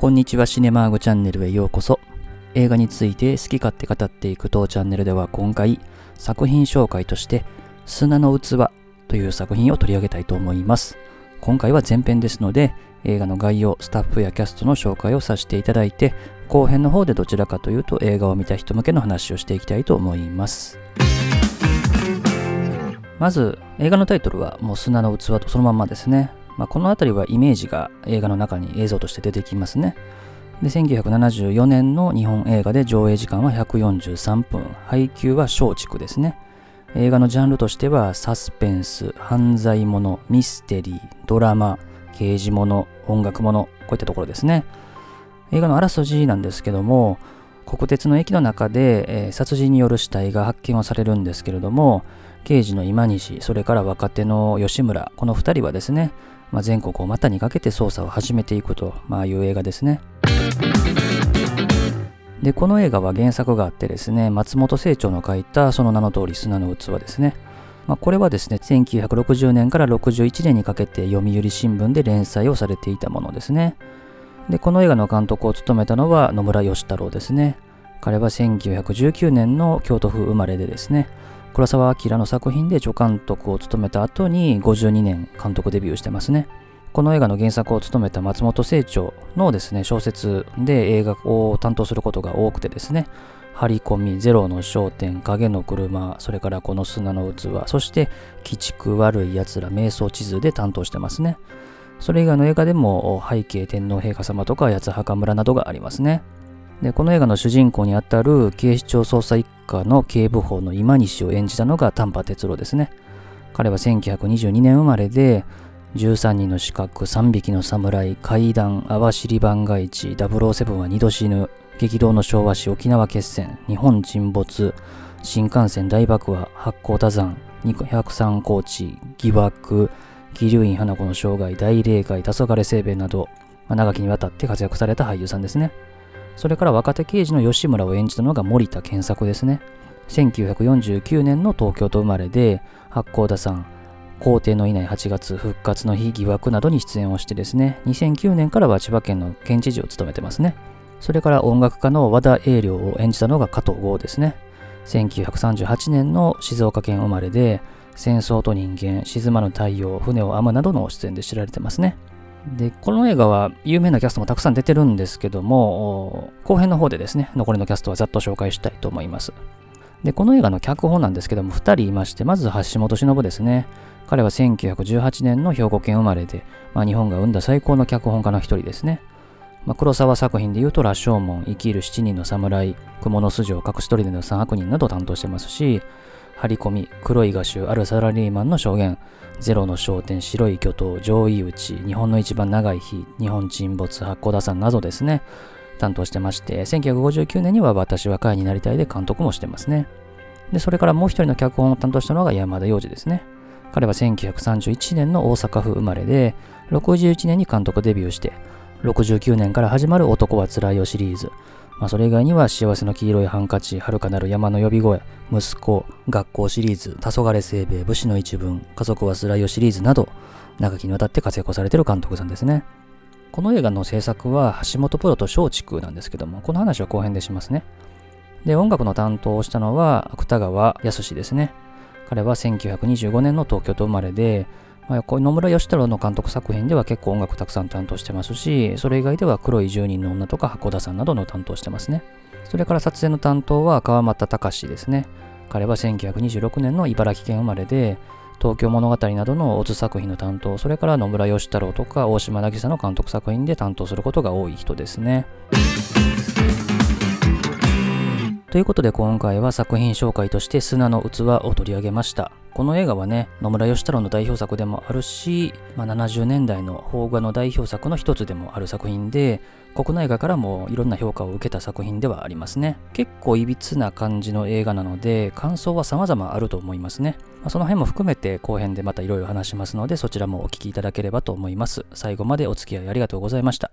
こんにちはシネマーグチャンネルへようこそ。映画について好き勝手語っていく当チャンネルでは今回作品紹介として砂の器という作品を取り上げたいと思います。今回は前編ですので映画の概要スタッフやキャストの紹介をさせていただいて後編の方でどちらかというと映画を見た人向けの話をしていきたいと思います。まず映画のタイトルはもう砂の器とそのまんまですね。まあ、この辺りはイメージが映画の中に映像として出てきますね。で、1974年の日本映画で上映時間は143分、配給は松竹ですね。映画のジャンルとしてはサスペンス、犯罪もの、ミステリー、ドラマ、刑事もの、音楽もの、こういったところですね。映画のあらすじなんですけども、国鉄の駅の中で、えー、殺人による死体が発見をされるんですけれども、刑事の今西、それから若手の吉村、この2人はですね、まあ、全国を股にかけて捜査を始めていくと、まあ、いう映画ですね。で、この映画は原作があってですね、松本清張の書いたその名の通り砂の器ですね。まあ、これはですね、1960年から61年にかけて読売新聞で連載をされていたものですね。で、この映画の監督を務めたのは野村義太郎ですね。彼は1919年の京都府生まれでですね、黒澤明の作品で助監督を務めた後に52年監督デビューしてますね。この映画の原作を務めた松本清張のですね、小説で映画を担当することが多くてですね、張り込み、ゼロの焦点、影の車、それからこの砂の器、そして鬼畜悪い奴ら、瞑想地図で担当してますね。それ以外の映画でも背景天皇陛下様とか八つ墓村などがありますね。で、この映画の主人公にあたる警視庁捜査一課の警部補の今西を演じたのが丹波哲郎ですね。彼は1922年生まれで、13人の資格、3匹の侍、怪談、網走番外地、007は二度死ぬ、激動の昭和史、沖縄決戦、日本沈没、新幹線大爆破、八甲田山、103高地、疑惑、義龍院花子の生涯、大霊界、黄昏清兵衛など、まあ、長きにわたって活躍された俳優さんですね。それから若手刑事の吉村を演じたのが森田健作ですね。1949年の東京と生まれで、八甲田さん、皇帝のいない8月、復活の日、疑惑などに出演をしてですね、2009年からは千葉県の県知事を務めてますね。それから音楽家の和田栄良を演じたのが加藤剛ですね。1938年の静岡県生まれで、戦争と人間、沈まぬ太陽、船を編むなどの出演で知られてますね。で、この映画は有名なキャストもたくさん出てるんですけども、後編の方でですね、残りのキャストはざっと紹介したいと思います。で、この映画の脚本なんですけども、2人いまして、まず橋本忍ですね。彼は1918年の兵庫県生まれで、まあ、日本が生んだ最高の脚本家の一人ですね。まあ、黒沢作品で言うと、羅生門、生きる七人の侍、雲の筋を隠し取りでの三悪人など担当してますし、張り込み、黒い画集、あるサラリーマンの証言、ゼロの焦点、白い巨頭、上位打ち、日本の一番長い日、日本沈没、八甲田山などですね、担当してまして、1959年には私は会になりたいで監督もしてますね。で、それからもう一人の脚本を担当したのが山田洋次ですね。彼は1931年の大阪府生まれで、61年に監督デビューして、69年から始まる男はつらいよシリーズ、まあ、それ以外には幸せの黄色いハンカチ、遥かなる山の呼び声、息子、学校シリーズ、黄昏清兵衛、武士の一文、家族はスライオシリーズなど、長きにわたって活躍されている監督さんですね。この映画の制作は橋本プロと松竹なんですけども、この話は後編でしますね。で、音楽の担当をしたのは芥川康ですね。彼は1925年の東京と生まれで、まあ、野村義太郎の監督作品では結構音楽たくさん担当してますし、それ以外では黒い10人の女とか函田さんなどの担当してますね。それから撮影の担当は川又隆ですね。彼は1926年の茨城県生まれで、東京物語などのオズ作品の担当、それから野村義太郎とか大島渚の監督作品で担当することが多い人ですね。ということで今回は作品紹介として砂の器を取り上げました。この映画はね、野村義太郎の代表作でもあるし、まあ、70年代の邦画の代表作の一つでもある作品で、国内外からもいろんな評価を受けた作品ではありますね。結構いびつな感じの映画なので、感想は様々あると思いますね。まあ、その辺も含めて後編でまたいろいろ話しますので、そちらもお聞きいただければと思います。最後までお付き合いありがとうございました。